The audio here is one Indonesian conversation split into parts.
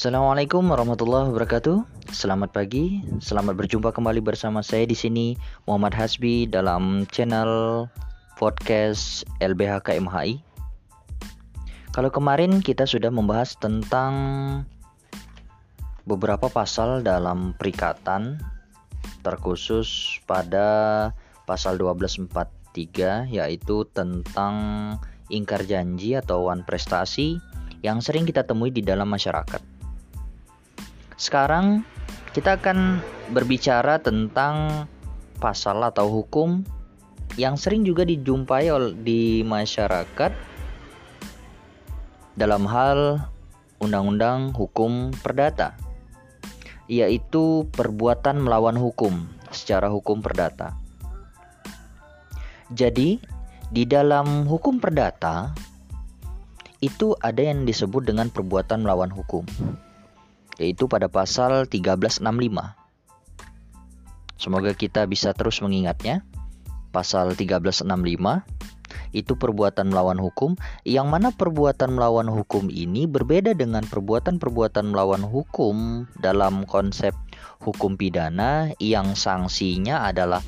Assalamualaikum warahmatullahi wabarakatuh. Selamat pagi, selamat berjumpa kembali bersama saya di sini Muhammad Hasbi dalam channel podcast LBH KMHI. Kalau kemarin kita sudah membahas tentang beberapa pasal dalam perikatan terkhusus pada pasal 1243 yaitu tentang ingkar janji atau wan prestasi yang sering kita temui di dalam masyarakat. Sekarang kita akan berbicara tentang pasal atau hukum yang sering juga dijumpai di masyarakat dalam hal undang-undang hukum perdata yaitu perbuatan melawan hukum secara hukum perdata. Jadi, di dalam hukum perdata itu ada yang disebut dengan perbuatan melawan hukum yaitu pada pasal 1365. Semoga kita bisa terus mengingatnya. Pasal 1365 itu perbuatan melawan hukum yang mana perbuatan melawan hukum ini berbeda dengan perbuatan-perbuatan melawan hukum dalam konsep hukum pidana yang sanksinya adalah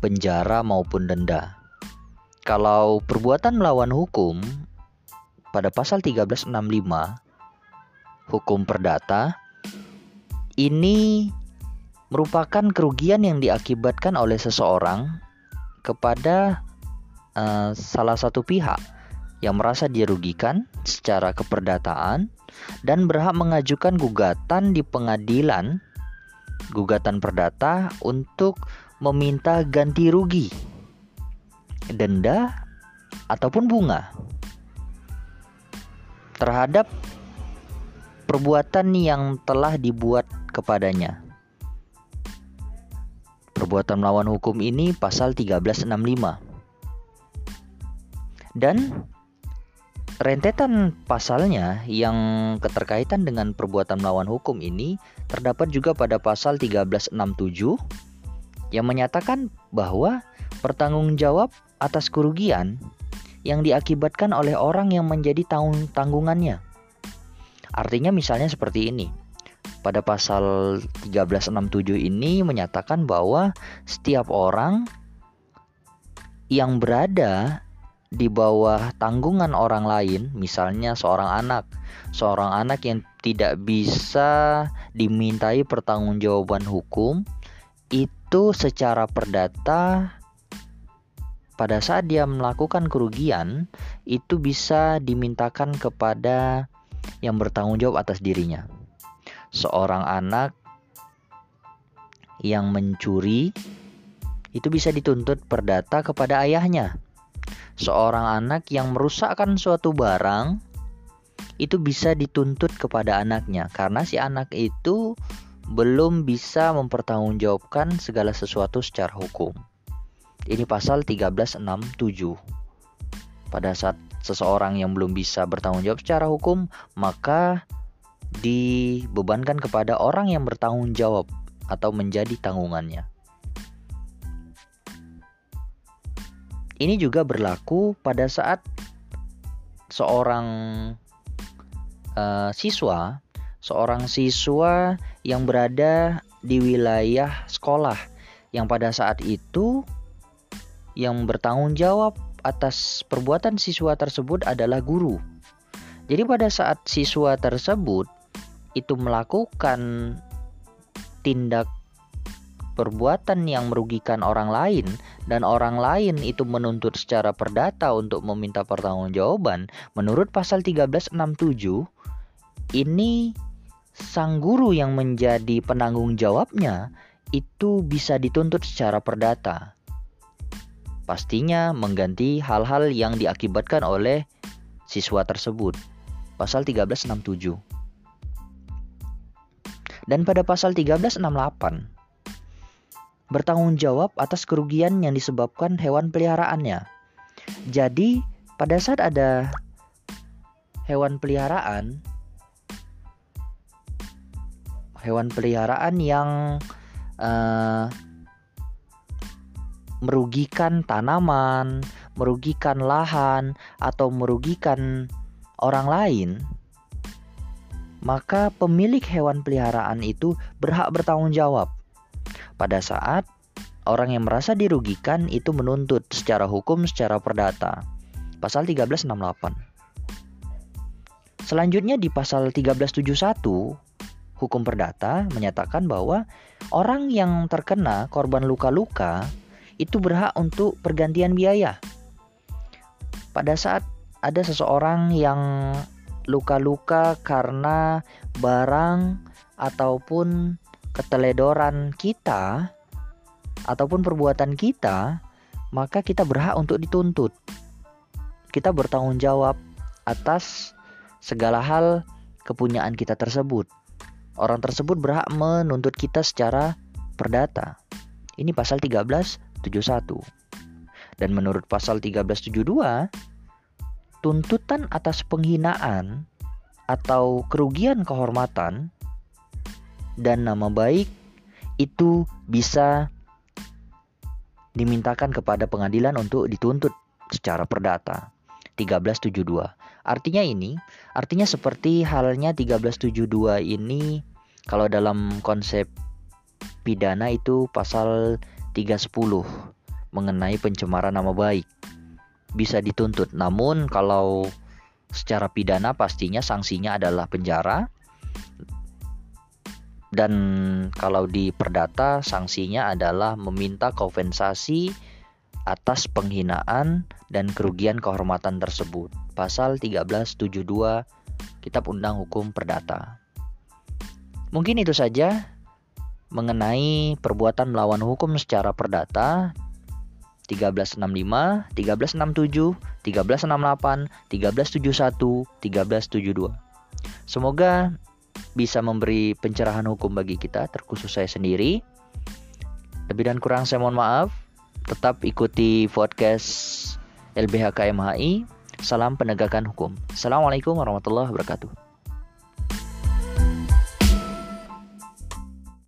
penjara maupun denda. Kalau perbuatan melawan hukum pada pasal 1365 hukum perdata ini merupakan kerugian yang diakibatkan oleh seseorang kepada uh, salah satu pihak yang merasa dirugikan secara keperdataan dan berhak mengajukan gugatan di pengadilan gugatan perdata untuk meminta ganti rugi denda ataupun bunga terhadap perbuatan yang telah dibuat kepadanya. Perbuatan melawan hukum ini pasal 1365. Dan rentetan pasalnya yang keterkaitan dengan perbuatan melawan hukum ini terdapat juga pada pasal 1367 yang menyatakan bahwa pertanggungjawab atas kerugian yang diakibatkan oleh orang yang menjadi tanggung tanggungannya Artinya misalnya seperti ini. Pada pasal 1367 ini menyatakan bahwa setiap orang yang berada di bawah tanggungan orang lain, misalnya seorang anak, seorang anak yang tidak bisa dimintai pertanggungjawaban hukum, itu secara perdata pada saat dia melakukan kerugian itu bisa dimintakan kepada yang bertanggung jawab atas dirinya. Seorang anak yang mencuri itu bisa dituntut perdata kepada ayahnya. Seorang anak yang merusakkan suatu barang itu bisa dituntut kepada anaknya karena si anak itu belum bisa mempertanggungjawabkan segala sesuatu secara hukum. Ini pasal 1367. Pada saat seseorang yang belum bisa bertanggung jawab secara hukum, maka dibebankan kepada orang yang bertanggung jawab atau menjadi tanggungannya. Ini juga berlaku pada saat seorang uh, siswa, seorang siswa yang berada di wilayah sekolah yang pada saat itu yang bertanggung jawab atas perbuatan siswa tersebut adalah guru. Jadi pada saat siswa tersebut itu melakukan tindak perbuatan yang merugikan orang lain dan orang lain itu menuntut secara perdata untuk meminta pertanggungjawaban menurut pasal 1367 ini sang guru yang menjadi penanggung jawabnya itu bisa dituntut secara perdata pastinya mengganti hal-hal yang diakibatkan oleh siswa tersebut. Pasal 1367. Dan pada pasal 1368 bertanggung jawab atas kerugian yang disebabkan hewan peliharaannya. Jadi, pada saat ada hewan peliharaan hewan peliharaan yang uh, merugikan tanaman, merugikan lahan, atau merugikan orang lain, maka pemilik hewan peliharaan itu berhak bertanggung jawab. Pada saat orang yang merasa dirugikan itu menuntut secara hukum secara perdata. Pasal 1368. Selanjutnya di pasal 1371 hukum perdata menyatakan bahwa orang yang terkena korban luka-luka itu berhak untuk pergantian biaya. Pada saat ada seseorang yang luka-luka karena barang ataupun keteledoran kita ataupun perbuatan kita, maka kita berhak untuk dituntut. Kita bertanggung jawab atas segala hal kepunyaan kita tersebut. Orang tersebut berhak menuntut kita secara perdata. Ini pasal 1371. Dan menurut pasal 1372, tuntutan atas penghinaan atau kerugian kehormatan dan nama baik itu bisa dimintakan kepada pengadilan untuk dituntut secara perdata. 1372. Artinya ini, artinya seperti halnya 1372 ini kalau dalam konsep pidana itu pasal 310 mengenai pencemaran nama baik bisa dituntut. Namun kalau secara pidana pastinya sanksinya adalah penjara. Dan kalau di perdata sanksinya adalah meminta kompensasi atas penghinaan dan kerugian kehormatan tersebut. Pasal 1372 Kitab Undang Hukum Perdata. Mungkin itu saja mengenai perbuatan melawan hukum secara perdata 1365, 1367, 1368, 1371, 1372. Semoga bisa memberi pencerahan hukum bagi kita, terkhusus saya sendiri. Lebih dan kurang saya mohon maaf. Tetap ikuti podcast LBH KMHI. Salam penegakan hukum. Assalamualaikum warahmatullahi wabarakatuh.